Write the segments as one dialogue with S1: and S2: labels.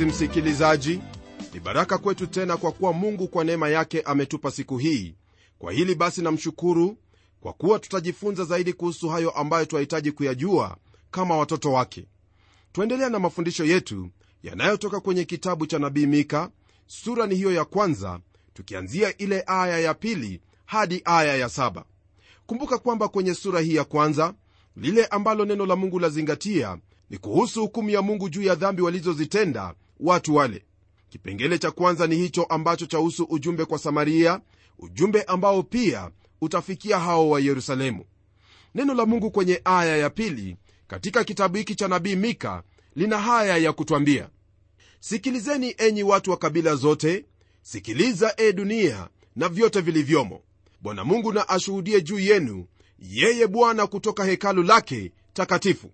S1: mpenzi msikilizaji ni baraka kwetu tena kwa kuwa mungu kwa neema yake ametupa siku hii. Kwa hili basi namshukuru kwa kuwa tutajifunza zaidi kuhusu hayo ambayo twahitaji kuyajua kama watoto wake. Twaendelea na mafundisho yetu yanayotoka kwenye kitabu cha nabii mika sura ni hiyo ya kwanza tukianzia ile aya ya pili hadi aya ya saba. Kumbuka kwamba kwenye sura hii ya kwanza lile ambalo neno la mungu lazingatia ni kuhusu hukumu ya mungu juu ya dhambi walizozitenda watu wale. Kipengele cha kwanza ni hicho ambacho chahusu ujumbe kwa samaria ujumbe ambao pia utafikia hao wa yerusalemu. Neno la mungu kwenye aya ya pili katika kitabu hiki cha nabii mika lina haya ya kutwambia. Sikilizeni enyi watu wa kabila zote sikiliza e dunia na vyote vilivyomo. Bwana mungu na ashuhudie juu yenu yeye bwana kutoka hekalu lake takatifu.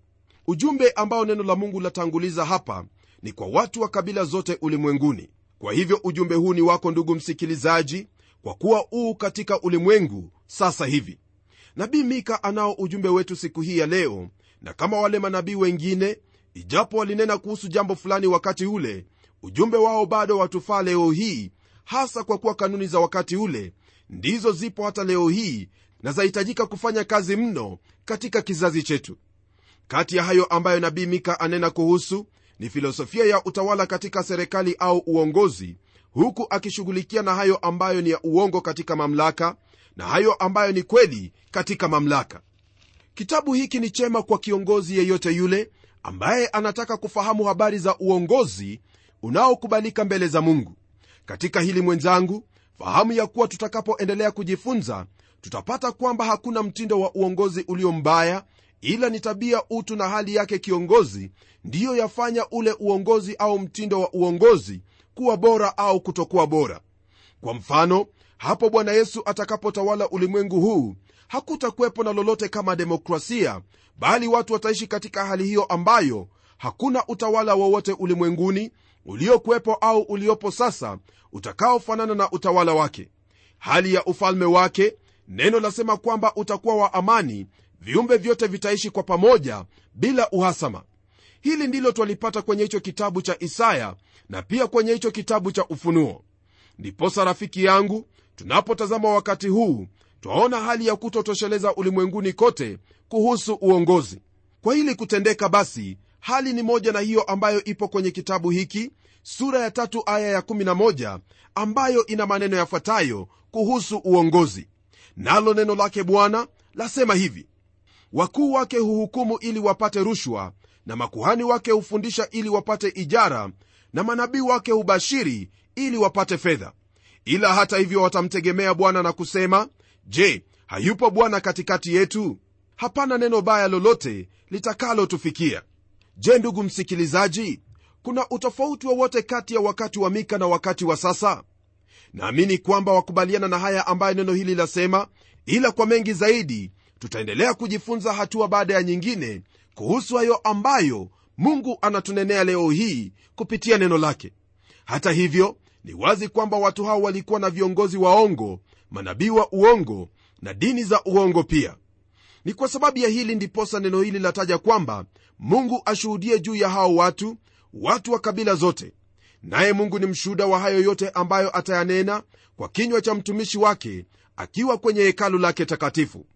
S1: Ujumbe ambao neno la mungu latanguliza hapa ni kwa watu wa kabila zote ulimwenguni. Kwa hivyo ujumbe huu ni wako ndugu msikilizaji kwa kuwa uu katika ulimwengu sasa hivi. Nabii mika anao ujumbe wetu siku hii ya leo na kama wale manabii wengine ijapo walinena kuhusu jambo fulani wakati ule ujumbe wao bado watufaa leo hii hasa kwa kuwa kanuni za wakati ule ndizo zipo hata leo hii na zahitajika kufanya kazi mno katika kizazi chetu. Kati ya hayo ambayo nabii mika anena kuhusu ni filosofia ya utawala katika serikali au uongozi huku akishughulikia na hayo ambayo ni ya uongo katika mamlaka na hayo ambayo ni kweli katika mamlaka. Kitabu hiki ni chema kwa kiongozi yeyote yule ambaye anataka kufahamu habari za uongozi unaokubalika mbele za mungu. Katika hili mwenzangu fahamu ya kuwa tutakapoendelea kujifunza tutapata kwamba hakuna mtindo wa uongozi ulio mbaya ila ni tabia utu na hali yake kiongozi ndiyo yafanya ule uongozi au mtindo wa uongozi kuwa bora au kutokuwa bora. Kwa mfano hapo bwana yesu atakapotawala ulimwengu huu hakutakuwepo na lolote kama demokrasia bali watu wataishi katika hali hiyo ambayo hakuna utawala wowote ulimwenguni uliokuwepo au uliopo sasa utakaofanana na utawala wake. Hali ya ufalme wake neno lasema kwamba utakuwa wa amani viumbe vyote vitaishi kwa pamoja bila uhasama. Hili ndilo twalipata kwenye hicho kitabu cha isaya na pia kwenye hicho kitabu cha ufunuo. Ndiposa rafiki yangu tunapotazama wakati huu twaona hali ya kutotosheleza ulimwenguni kote kuhusu uongozi. Kwa hili kutendeka basi hali ni moja na hiyo ambayo ipo kwenye kitabu hiki sura ya tatu aya ya 11 ambayo ina maneno yafuatayo kuhusu uongozi. Nalo neno lake bwana lasema hivi wakuu wake huhukumu ili wapate rushwa na makuhani wake hufundisha ili wapate ijara na manabii wake hubashiri ili wapate fedha. Ila hata hivyo watamtegemea bwana na kusema je hayupo bwana katikati yetu? Hapana neno baya lolote litakalotufikia. Je ndugu msikilizaji kuna utofauti wowote kati ya wakati wa mika na wakati wa sasa? Naamini kwamba wakubaliana na haya ambayo neno hili lasema ila kwa mengi zaidi tutaendelea kujifunza hatua baada ya nyingine kuhusu hayo ambayo mungu anatunenea leo hii kupitia neno lake. Hata hivyo ni wazi kwamba watu hao walikuwa na viongozi waongo manabii wa uongo na dini za uongo pia. Ni kwa sababu ya hili ndiposa neno hili lataja kwamba mungu ashuhudie juu ya hao watu watu wa kabila zote. Naye mungu ni mshuhuda wa hayo yote ambayo atayanena kwa kinywa cha mtumishi wake akiwa kwenye hekalu lake takatifu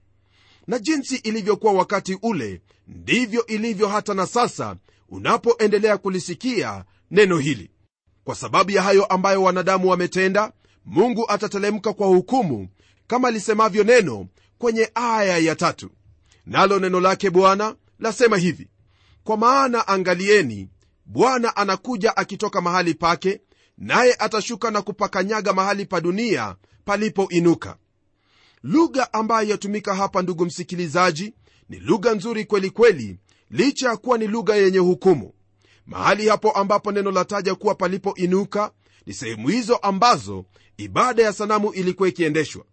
S1: na jinsi ilivyokuwa wakati ule ndivyo ilivyo hata na sasa unapoendelea kulisikia neno hili. Kwa sababu ya hayo ambayo wanadamu wametenda mungu atatelemka kwa hukumu kama lisemavyo neno kwenye aya ya tatu. Nalo neno lake bwana lasema hivi kwa maana angalieni bwana anakuja akitoka mahali pake naye atashuka na kupakanyaga mahali pa dunia palipoinuka lugha ambayo yatumika hapa ndugu msikilizaji ni lugha nzuri kweli kweli licha ya kuwa ni lugha yenye hukumu. Mahali hapo ambapo neno lataja kuwa palipoinuka ni sehemu hizo ambazo ibada ya sanamu ilikuwa ikiendeshwa.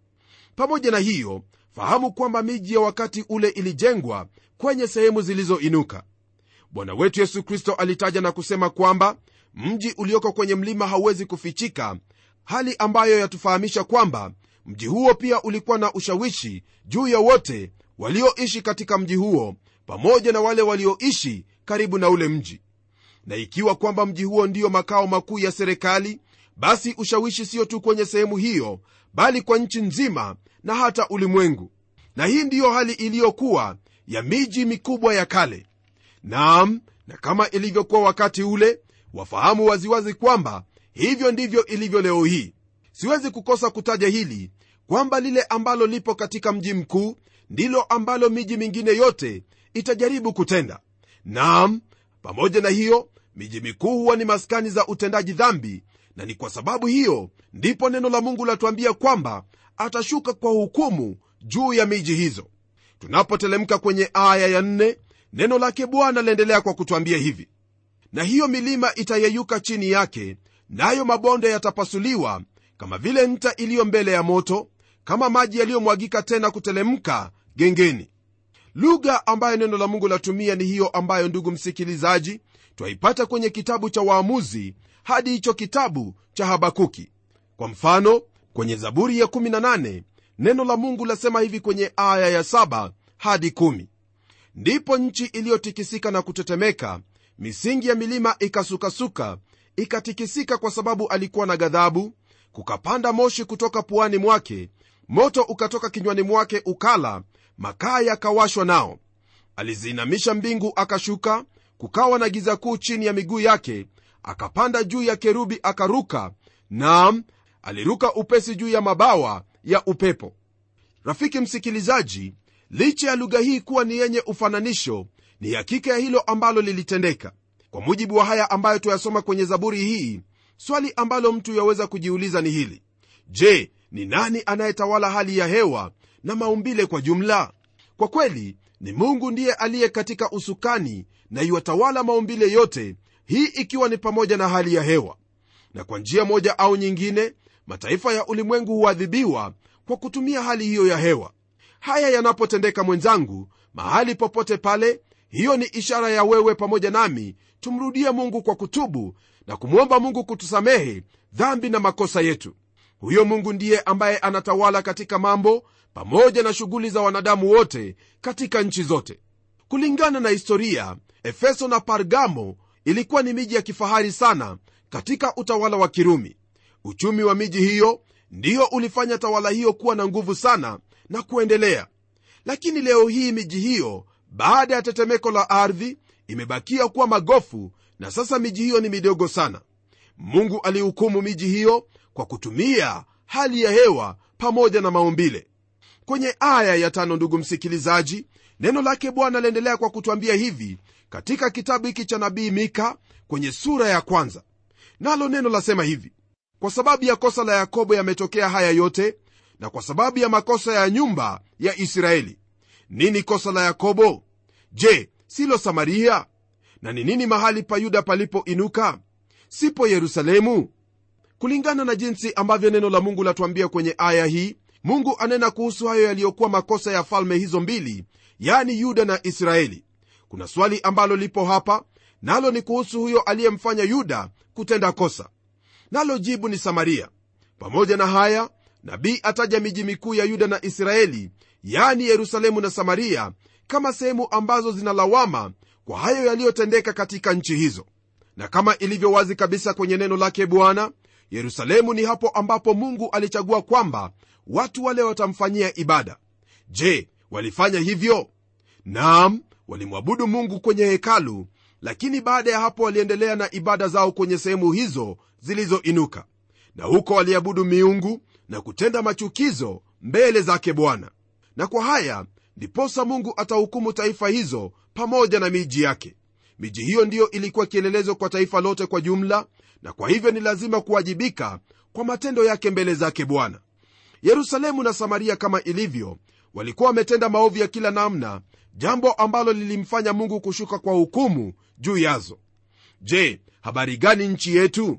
S1: Pamoja na hiyo fahamu kwamba miji ya wakati ule ilijengwa kwenye sehemu zilizoinuka. Bwana wetu yesu kristo alitaja na kusema kwamba mji ulioko kwenye mlima hauwezi kufichika hali ambayo yatufahamisha kwamba mji huo pia ulikuwa na ushawishi juu ya wote walioishi katika mji huo pamoja na wale walioishi karibu na ule mji. Na ikiwa kwamba mji huo ndiyo makao makuu ya serikali basi ushawishi siyo tu kwenye sehemu hiyo bali kwa nchi nzima na hata ulimwengu. Na hii ndiyo hali iliyokuwa ya miji mikubwa ya kale. Naam na kama ilivyokuwa wakati ule wafahamu waziwazi kwamba hivyo ndivyo ilivyo leo hii. Siwezi kukosa kutaja hili kwamba lile ambalo lipo katika mji mkuu ndilo ambalo miji mingine yote itajaribu kutenda. Naam pamoja na hiyo miji mikuu huwa ni maskani za utendaji dhambi na ni kwa sababu hiyo ndipo neno la mungu latuambia kwamba atashuka kwa hukumu juu ya miji hizo. Tunapotelemka kwenye aya ya nne, neno lake bwana laendelea kwa kutwambia hivi. Na hiyo milima itayeyuka chini yake nayo mabonde yatapasuliwa kama vile nta iliyo mbele ya moto kama maji yaliyomwagika tena kutelemka gengeni. Lugha ambayo neno la mungu latumia ni hiyo ambayo ndugu msikilizaji twaipata kwenye kitabu cha waamuzi hadi hicho kitabu cha habakuki. Kwa mfano kwenye zaburi ya 18 neno la mungu lasema hivi kwenye aya ya 7 hadi 1 ndipo nchi iliyotikisika na kutetemeka misingi ya milima ikasukasuka ikatikisika kwa sababu alikuwa na ghadhabu kukapanda moshi kutoka puani mwake moto ukatoka kinywani mwake ukala makaa yakawashwa nao. Aliziinamisha mbingu akashuka kukawa na giza kuu chini ya miguu yake akapanda juu ya kerubi akaruka naam aliruka upesi juu ya mabawa ya upepo. Rafiki msikilizaji licha ya lugha hii kuwa ni yenye ufananisho ni hakika ya hilo ambalo lilitendeka. Kwa mujibu wa haya ambayo tuyasoma kwenye zaburi hii swali ambalo mtu yaweza kujiuliza ni hili. Je ni nani anayetawala hali ya hewa na maumbile kwa jumla? Kwa kweli ni mungu ndiye aliye katika usukani na iwatawala maumbile yote hii ikiwa ni pamoja na hali ya hewa. Na kwa njia moja au nyingine mataifa ya ulimwengu huadhibiwa kwa kutumia hali hiyo ya hewa. Haya yanapotendeka mwenzangu mahali popote pale hiyo ni ishara ya wewe pamoja nami tumrudie mungu kwa kutubu na kumwomba mungu kutusamehe dhambi na makosa yetu huyo mungu ndiye ambaye anatawala katika mambo pamoja na shughuli za wanadamu wote katika nchi zote. Kulingana na historia efeso na pargamo ilikuwa ni miji ya kifahari sana katika utawala wa kirumi. Uchumi wa miji hiyo ndiyo ulifanya tawala hiyo kuwa na nguvu sana na kuendelea. Lakini leo hii miji hiyo baada ya tetemeko la ardhi imebakia kuwa magofu na sasa miji hiyo ni midogo sana. Mungu alihukumu miji hiyo kwa kutumia hali ya hewa pamoja na maumbile. Kwenye aya ya tano ndugu msikilizaji neno lake bwana laendelea kwa kutwambia hivi katika kitabu hiki cha nabii mika kwenye sura ya kwanza. Nalo neno lasema hivi kwa sababu ya kosa la yakobo yametokea haya yote na kwa sababu ya makosa ya nyumba ya israeli nini kosa la yakobo? Je silo samaria? Na ni nini mahali pa yuda palipoinuka? Sipo yerusalemu kulingana na jinsi ambavyo neno la mungu latuambia kwenye aya hii mungu anena kuhusu hayo yaliyokuwa makosa ya falme hizo mbili yani yuda na israeli. Kuna swali ambalo lipo hapa nalo ni kuhusu huyo aliyemfanya yuda kutenda kosa. Nalo jibu ni samaria. Pamoja na haya nabii ataja miji mikuu ya yuda na israeli yani yerusalemu na samaria kama sehemu ambazo zinalawama kwa hayo yaliyotendeka katika nchi hizo. Na kama ilivyo wazi kabisa kwenye neno lake bwana yerusalemu ni hapo ambapo mungu alichagua kwamba watu wale watamfanyia ibada. Je walifanya hivyo? Naam walimwabudu mungu kwenye hekalu lakini baada ya hapo waliendelea na ibada zao kwenye sehemu hizo zilizoinuka. Na huko waliabudu miungu na kutenda machukizo mbele zake bwana. Na kwa haya ndiposa mungu atahukumu taifa hizo pamoja na miji yake miji hiyo ndiyo ilikuwa kielelezo kwa taifa lote kwa jumla na kwa hivyo ni lazima kuwajibika kwa matendo yake mbele zake bwana. Yerusalemu na samaria kama ilivyo walikuwa wametenda maovu ya kila namna jambo ambalo lilimfanya mungu kushuka kwa hukumu juu yazo. Je habari gani nchi yetu?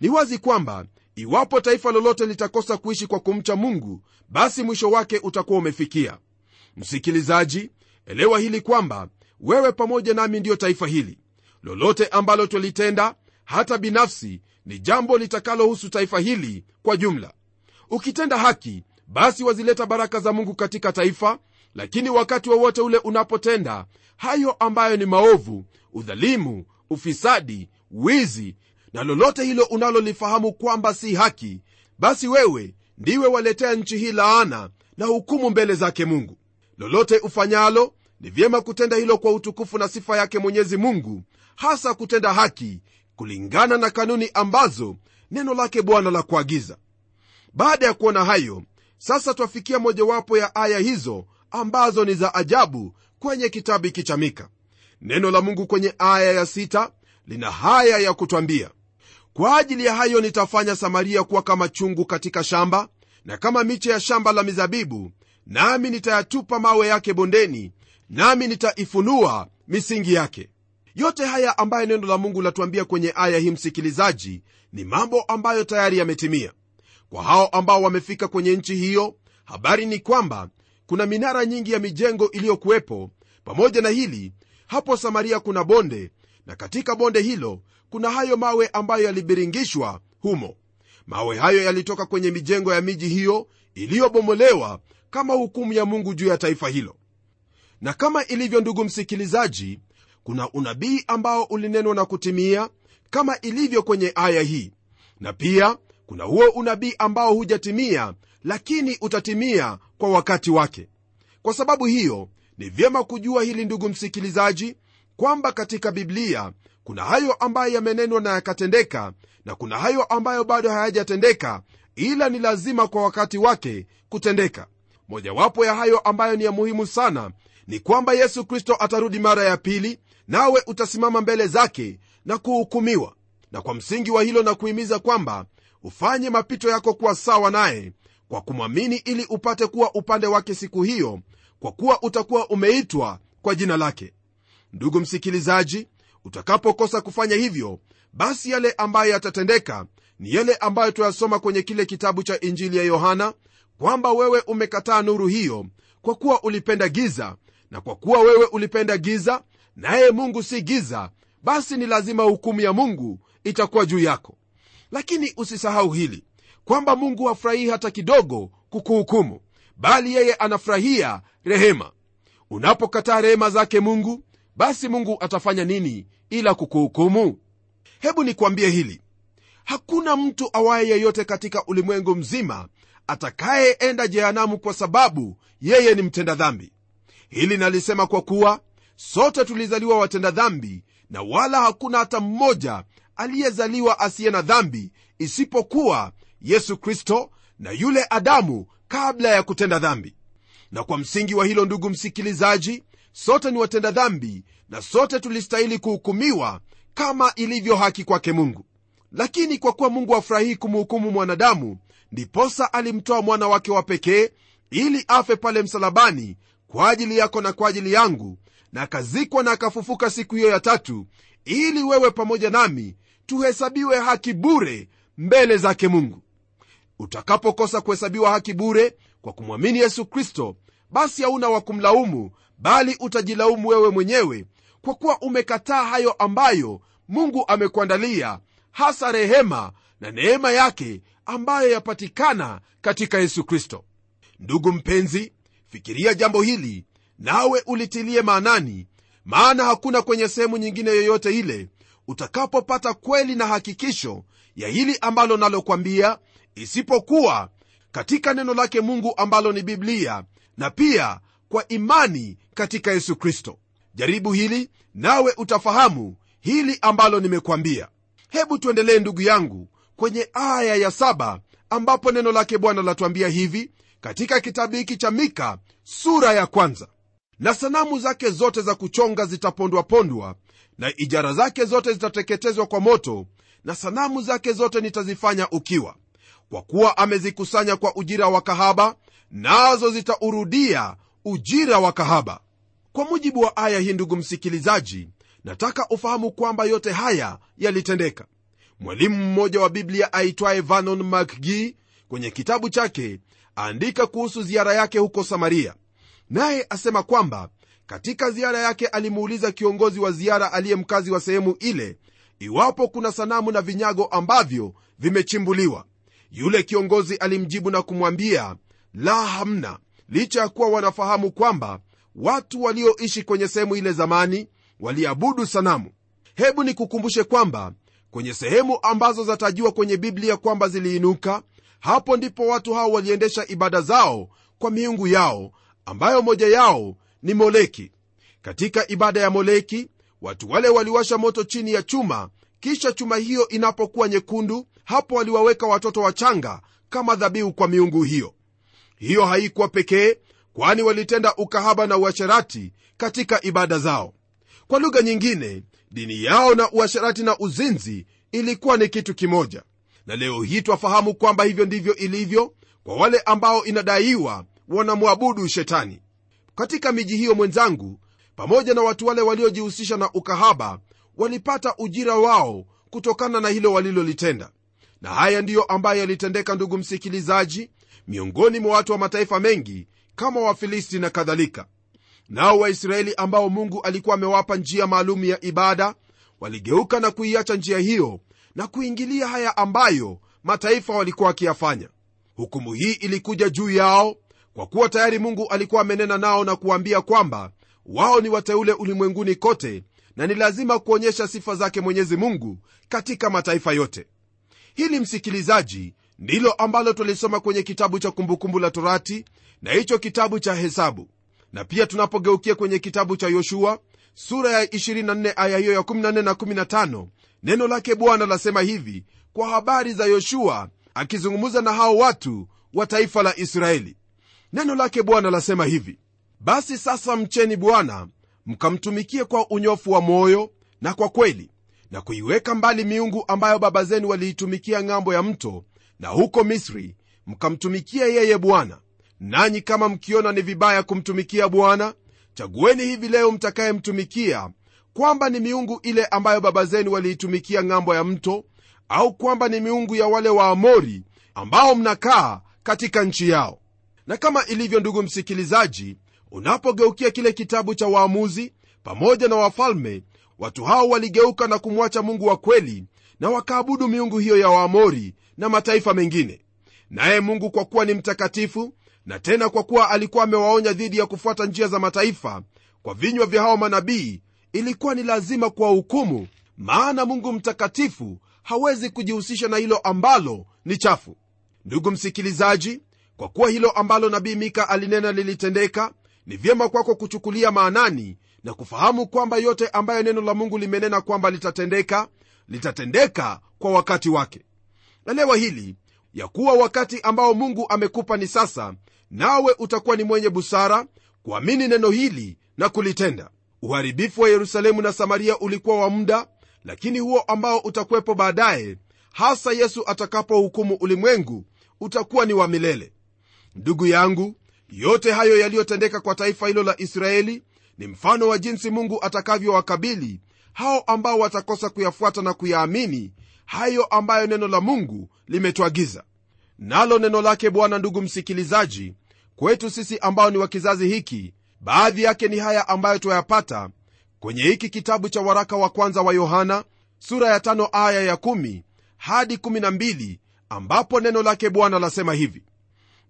S1: Ni wazi kwamba iwapo taifa lolote litakosa kuishi kwa kumcha mungu basi mwisho wake utakuwa umefikia. Msikilizaji elewa hili kwamba wewe pamoja nami ndiyo taifa hili. Lolote ambalo twalitenda hata binafsi ni jambo litakalohusu taifa hili kwa jumla. Ukitenda haki basi wazileta baraka za mungu katika taifa lakini wakati wowote wa ule unapotenda hayo ambayo ni maovu udhalimu ufisadi wizi na lolote hilo unalolifahamu kwamba si haki basi wewe ndiwe waletea nchi hii laana na hukumu mbele zake mungu. Lolote ufanyalo ni vyema kutenda hilo kwa utukufu na sifa yake mwenyezi mungu hasa kutenda haki kulingana na kanuni ambazo neno lake bwana la kuagiza. Baada ya kuona hayo sasa twafikia mojawapo ya aya hizo ambazo ni za ajabu kwenye kitabu hiki cha mika. Neno la mungu kwenye aya ya sita lina haya ya kutwambia kwa ajili ya hayo nitafanya samaria kuwa kama chungu katika shamba na kama miche ya shamba la mizabibu nami nitayatupa mawe yake bondeni nami nitaifunua misingi yake. Yote haya ambayo neno la mungu latuambia kwenye aya hii msikilizaji ni mambo ambayo tayari yametimia. Kwa hao ambao wamefika kwenye nchi hiyo habari ni kwamba kuna minara nyingi ya mijengo iliyokuwepo. Pamoja na hili hapo samaria kuna bonde na katika bonde hilo kuna hayo mawe ambayo yalibiringishwa humo. Mawe hayo yalitoka kwenye mijengo ya miji hiyo iliyobomolewa kama hukumu ya mungu juu ya taifa hilo na kama ilivyo ndugu msikilizaji kuna unabii ambao ulinenwa na kutimia kama ilivyo kwenye aya hii. Na pia kuna huo unabii ambao hujatimia lakini utatimia kwa wakati wake. Kwa sababu hiyo ni vyema kujua hili ndugu msikilizaji kwamba katika biblia kuna hayo ambayo yamenenwa na yakatendeka na kuna hayo ambayo bado hayajatendeka ila ni lazima kwa wakati wake kutendeka. Mojawapo ya hayo ambayo ni ya muhimu sana ni kwamba yesu kristo atarudi mara ya pili nawe utasimama mbele zake na kuhukumiwa. Na kwa msingi wa hilo na kuhimiza kwamba ufanye mapito yako kuwa sawa naye kwa kumwamini ili upate kuwa upande wake siku hiyo kwa kuwa utakuwa umeitwa kwa jina lake. Ndugu msikilizaji utakapokosa kufanya hivyo basi yale ambayo yatatendeka ni yale ambayo tuyasoma kwenye kile kitabu cha injili ya yohana kwamba wewe umekataa nuru hiyo kwa kuwa ulipenda giza na kwa kuwa wewe ulipenda giza naye mungu si giza basi ni lazima hukumu ya mungu itakuwa juu yako. Lakini usisahau hili kwamba mungu hafurahii hata kidogo kukuhukumu bali yeye anafurahia rehema. Unapokataa rehema zake mungu basi mungu atafanya nini ila kukuhukumu? Hebu nikwambie hili. Hakuna mtu awaye yeyote katika ulimwengu mzima atakayeenda jehanamu kwa sababu yeye ni mtenda dhambi hili nalisema kwa kuwa sote tulizaliwa watenda dhambi na wala hakuna hata mmoja aliyezaliwa asiye na dhambi isipokuwa yesu kristo na yule adamu kabla ya kutenda dhambi. Na kwa msingi wa hilo ndugu msikilizaji sote ni watenda dhambi na sote tulistahili kuhukumiwa kama ilivyo haki kwake mungu. Lakini kwa kuwa mungu afurahii kumhukumu mwanadamu ndiposa alimtoa mwana wake wa pekee ili afe pale msalabani kwa ajili yako na kwa ajili yangu na akazikwa na akafufuka siku hiyo ya tatu ili wewe pamoja nami tuhesabiwe haki bure mbele zake mungu. Utakapokosa kuhesabiwa haki bure kwa kumwamini yesu kristo basi hauna wa kumlaumu bali utajilaumu wewe mwenyewe kwa kuwa umekataa hayo ambayo mungu amekuandalia hasa rehema na neema yake ambayo yapatikana katika yesu kristo. Ndugu mpenzi fikiria jambo hili nawe ulitilie maanani maana hakuna kwenye sehemu nyingine yoyote ile utakapopata kweli na hakikisho ya hili ambalo nalokwambia isipokuwa katika neno lake mungu ambalo ni biblia na pia kwa imani katika yesu kristo. Jaribu hili nawe utafahamu hili ambalo nimekwambia. Hebu tuendelee ndugu yangu kwenye aya ya saba ambapo neno lake bwana latuambia hivi katika kitabu hiki cha mika sura ya kwanza. Na sanamu zake zote za kuchonga zitapondwapondwa na ijara zake zote zitateketezwa kwa moto na sanamu zake zote nitazifanya ukiwa. Kwa kuwa amezikusanya kwa ujira wa kahaba nazo zitaurudia ujira wa kahaba. Kwa mujibu wa aya hii ndugu msikilizaji nataka ufahamu kwamba yote haya yalitendeka. Mwalimu mmoja wa biblia aitwaye vanon mcg kwenye kitabu chake aandika kuhusu ziara yake huko samaria. Naye asema kwamba katika ziara yake alimuuliza kiongozi wa ziara aliye mkazi wa sehemu ile iwapo kuna sanamu na vinyago ambavyo vimechimbuliwa. Yule kiongozi alimjibu na kumwambia la hamna licha ya kuwa wanafahamu kwamba watu walioishi kwenye sehemu ile zamani waliabudu sanamu. Hebu nikukumbushe kwamba kwenye sehemu ambazo zatajiwa kwenye biblia kwamba ziliinuka hapo ndipo watu hao waliendesha ibada zao kwa miungu yao ambayo moja yao ni moleki. Katika ibada ya moleki watu wale waliwasha moto chini ya chuma kisha chuma hiyo inapokuwa nyekundu hapo waliwaweka watoto wachanga kama dhabihu kwa miungu hiyo. Hiyo haikuwa pekee kwani walitenda ukahaba na uasherati katika ibada zao. Kwa lugha nyingine dini yao na uasherati na uzinzi ilikuwa ni kitu kimoja na leo hii twafahamu kwamba hivyo ndivyo ilivyo kwa wale ambao inadaiwa wanamwabudu shetani. Katika miji hiyo mwenzangu pamoja na watu wale waliojihusisha na ukahaba walipata ujira wao kutokana na hilo walilolitenda. Na haya ndiyo ambayo yalitendeka ndugu msikilizaji miongoni mwa watu wa mataifa mengi kama wafilisti na kadhalika. Nao waisraeli ambao mungu alikuwa amewapa njia maalum ya ibada waligeuka na kuiacha njia hiyo na kuingilia haya ambayo mataifa walikuwa wakiyafanya. Hukumu hii ilikuja juu yao kwa kuwa tayari mungu alikuwa amenena nao na kuwaambia kwamba wao ni wateule ulimwenguni kote na ni lazima kuonyesha sifa zake mwenyezi mungu katika mataifa yote. Hili msikilizaji ndilo ambalo twalisoma kwenye kitabu cha kumbukumbu la torati na hicho kitabu cha hesabu. Na pia tunapogeukia kwenye kitabu cha yoshua sura ya 24 aya hiyo ya 14 na 15 neno lake bwana lasema hivi kwa habari za yoshua akizungumza na hao watu wa taifa la israeli. Neno lake bwana lasema hivi basi sasa mcheni bwana mkamtumikie kwa unyofu wa moyo na kwa kweli na kuiweka mbali miungu ambayo baba zenu waliitumikia ng'ambo ya mto na huko misri mkamtumikia yeye bwana. Nanyi kama mkiona ni vibaya kumtumikia bwana chagueni hivi leo mtakayemtumikia kwamba ni miungu ile ambayo baba zenu waliitumikia ng'ambo ya mto au kwamba ni miungu ya wale waamori ambao mnakaa katika nchi yao. Na kama ilivyo ndugu msikilizaji unapogeukia kile kitabu cha waamuzi pamoja na wafalme watu hao waligeuka na kumwacha mungu wa kweli na wakaabudu miungu hiyo ya waamori na mataifa mengine. Naye mungu kwa kuwa ni mtakatifu na tena kwa kuwa alikuwa amewaonya dhidi ya kufuata njia za mataifa kwa vinywa vya hao manabii ilikuwa ni lazima kuwahukumu maana mungu mtakatifu hawezi kujihusisha na hilo ambalo ni chafu. Ndugu msikilizaji kwa kuwa hilo ambalo nabii mika alinena lilitendeka ni vyema kwako kuchukulia maanani na kufahamu kwamba yote ambayo neno la mungu limenena kwamba litatendeka litatendeka kwa wakati wake. Elewa hili ya kuwa wakati ambao mungu amekupa ni sasa nawe utakuwa ni mwenye busara kuamini neno hili na kulitenda uharibifu wa yerusalemu na samaria ulikuwa wa muda lakini huo ambao utakuwepo baadaye hasa yesu atakapohukumu ulimwengu utakuwa ni wa milele. Ndugu yangu yote hayo yaliyotendeka kwa taifa hilo la israeli ni mfano wa jinsi mungu atakavyowakabili. Hao ambao watakosa kuyafuata na kuyaamini hayo ambayo neno la mungu limetwagiza nalo neno lake bwana ndugu msikilizaji kwetu sisi ambao ni wa kizazi hiki baadhi yake ni haya ambayo twayapata kwenye hiki kitabu cha waraka wa kwanza wa yohana sura ya tano aya ya kumi hadi kumi na mbili ambapo neno lake bwana lasema hivi.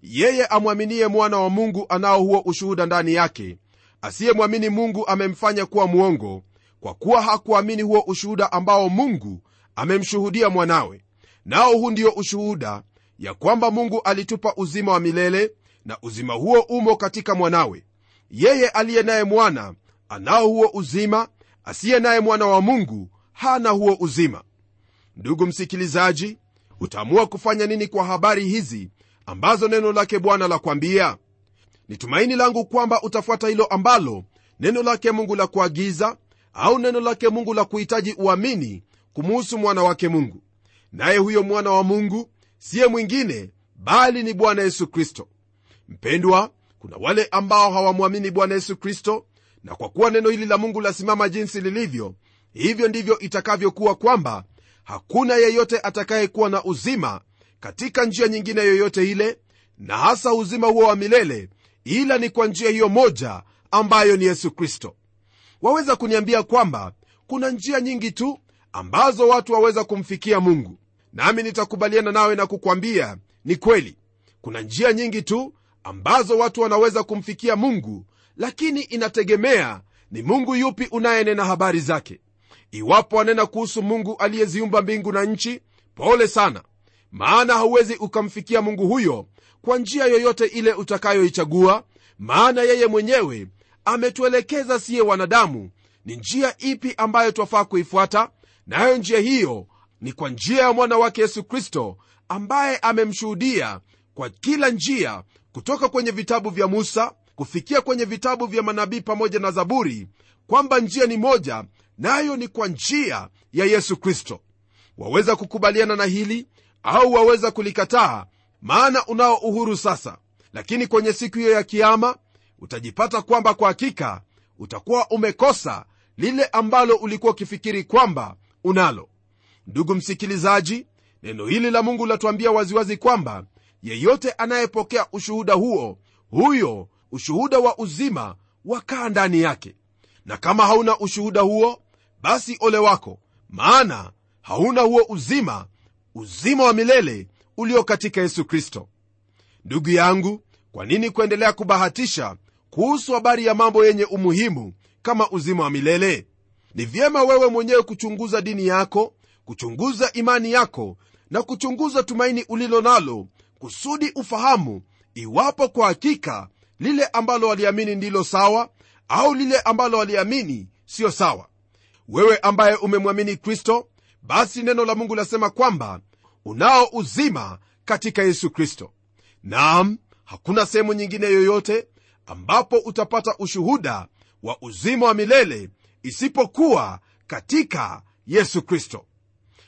S1: Yeye amwaminie mwana wa mungu anao huo ushuhuda ndani yake asiyemwamini mungu amemfanya kuwa mwongo kwa kuwa hakuamini huo ushuhuda ambao mungu amemshuhudia mwanawe. Nao huu ndio ushuhuda ya kwamba mungu alitupa uzima wa milele na uzima huo umo katika mwanawe yeye aliye naye mwana anao huo uzima asiye naye mwana wa mungu hana huo uzima. Ndugu msikilizaji utaamua kufanya nini kwa habari hizi ambazo neno lake bwana la kwambia? Ni tumaini langu kwamba utafuata hilo ambalo neno lake mungu la kuagiza au neno lake mungu la kuhitaji uamini kumuhusu mwana wake mungu. Naye huyo mwana wa mungu siye mwingine bali ni bwana yesu kristo. Mpendwa kuna wale ambao hawamwamini bwana yesu kristo na kwa kuwa neno hili la mungu lasimama jinsi lilivyo hivyo ndivyo itakavyokuwa kwamba hakuna yeyote atakayekuwa na uzima katika njia nyingine yoyote ile na hasa uzima huo wa milele ila ni kwa njia hiyo moja ambayo ni yesu kristo. Waweza kuniambia kwamba kuna njia nyingi tu ambazo watu waweza kumfikia mungu. Nami nitakubaliana nawe na kukwambia ni kweli. Kuna njia nyingi tu ambazo watu wanaweza kumfikia mungu lakini inategemea ni mungu yupi unayenena habari zake. Iwapo wanena kuhusu mungu aliyeziumba mbingu na nchi pole sana. Maana hauwezi ukamfikia mungu huyo kwa njia yoyote ile utakayoichagua maana yeye mwenyewe ametuelekeza siye wanadamu ni njia ipi ambayo twafaa kuifuata nayo njia hiyo ni kwa njia ya mwana wake yesu kristo ambaye amemshuhudia kwa kila njia kutoka kwenye vitabu vya musa kufikia kwenye vitabu vya manabii pamoja na zaburi kwamba njia ni moja nayo na ni kwa njia ya yesu kristo. Waweza kukubaliana na hili au waweza kulikataa maana unao uhuru sasa. Lakini kwenye siku hiyo ya kiama utajipata kwamba kwa hakika utakuwa umekosa lile ambalo ulikuwa ukifikiri kwamba unalo. Ndugu msikilizaji neno hili la mungu latuambia waziwazi kwamba yeyote anayepokea ushuhuda huo huyo ushuhuda wa uzima wakaa ndani yake. Na kama hauna ushuhuda huo basi ole wako maana hauna huo uzima uzima wa milele ulio katika yesu kristo. Ndugu yangu kwa nini kuendelea kubahatisha kuhusu habari ya mambo yenye umuhimu kama uzima wa milele? Ni vyema wewe mwenyewe kuchunguza dini yako kuchunguza imani yako na kuchunguza tumaini ulilo nalo kusudi ufahamu iwapo kwa hakika lile ambalo waliamini ndilo sawa au lile ambalo waliamini siyo sawa. Wewe ambaye umemwamini kristo basi neno la mungu lasema kwamba unao uzima katika yesu kristo. Naam hakuna sehemu nyingine yoyote ambapo utapata ushuhuda wa uzima wa milele isipokuwa katika yesu kristo.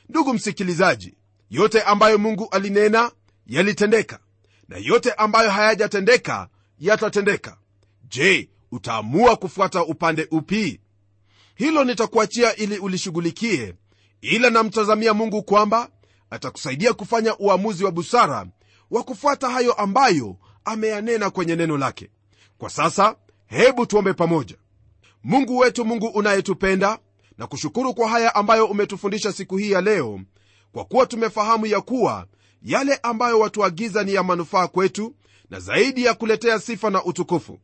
S1: Ndugu msikilizaji yote ambayo mungu alinena yalitendeka na yote ambayo hayajatendeka yatatendeka. Je utaamua kufuata upande upi? Hilo nitakuachia ili ulishughulikie ila namtazamia mungu kwamba atakusaidia kufanya uamuzi wa busara wa kufuata hayo ambayo ameyanena kwenye neno lake. Kwa sasa hebu tuombe pamoja. Mungu wetu mungu unayetupenda na kushukuru kwa haya ambayo umetufundisha siku hii ya leo kwa kuwa tumefahamu ya kuwa yale ambayo watuagiza ni ya manufaa kwetu na zaidi ya kuletea sifa na utukufu.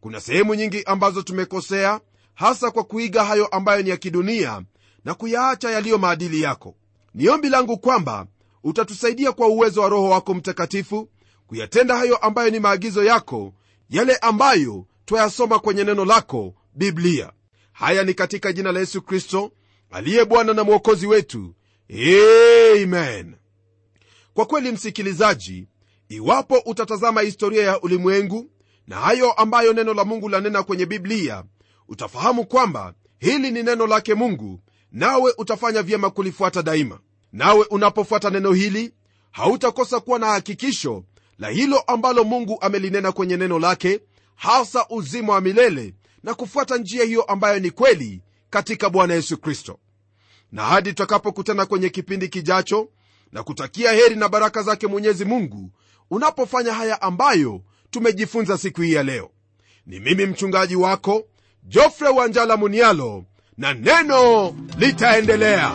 S1: Kuna sehemu nyingi ambazo tumekosea hasa kwa kuiga hayo ambayo ni ya kidunia na kuyaacha yaliyo maadili yako. Ni ombi langu kwamba utatusaidia kwa uwezo wa roho wako mtakatifu kuyatenda hayo ambayo ni maagizo yako yale ambayo twayasoma kwenye neno lako biblia. Haya ni katika jina la yesu kristo aliye bwana na mwokozi wetu. Amen kwa kweli msikilizaji iwapo utatazama historia ya ulimwengu na hayo ambayo neno la mungu lanena kwenye biblia utafahamu kwamba hili ni neno lake mungu nawe utafanya vyema kulifuata daima. Nawe unapofuata neno hili hautakosa kuwa na hakikisho la hilo ambalo mungu amelinena kwenye neno lake hasa uzima wa milele na kufuata njia hiyo ambayo ni kweli katika bwana yesu kristo. Na hadi tutakapokutana kwenye kipindi kijacho na kutakia heri na baraka zake mwenyezi mungu unapofanya haya ambayo tumejifunza siku hii ya leo. Ni mimi mchungaji wako jofre wanjala munialo na neno litaendelea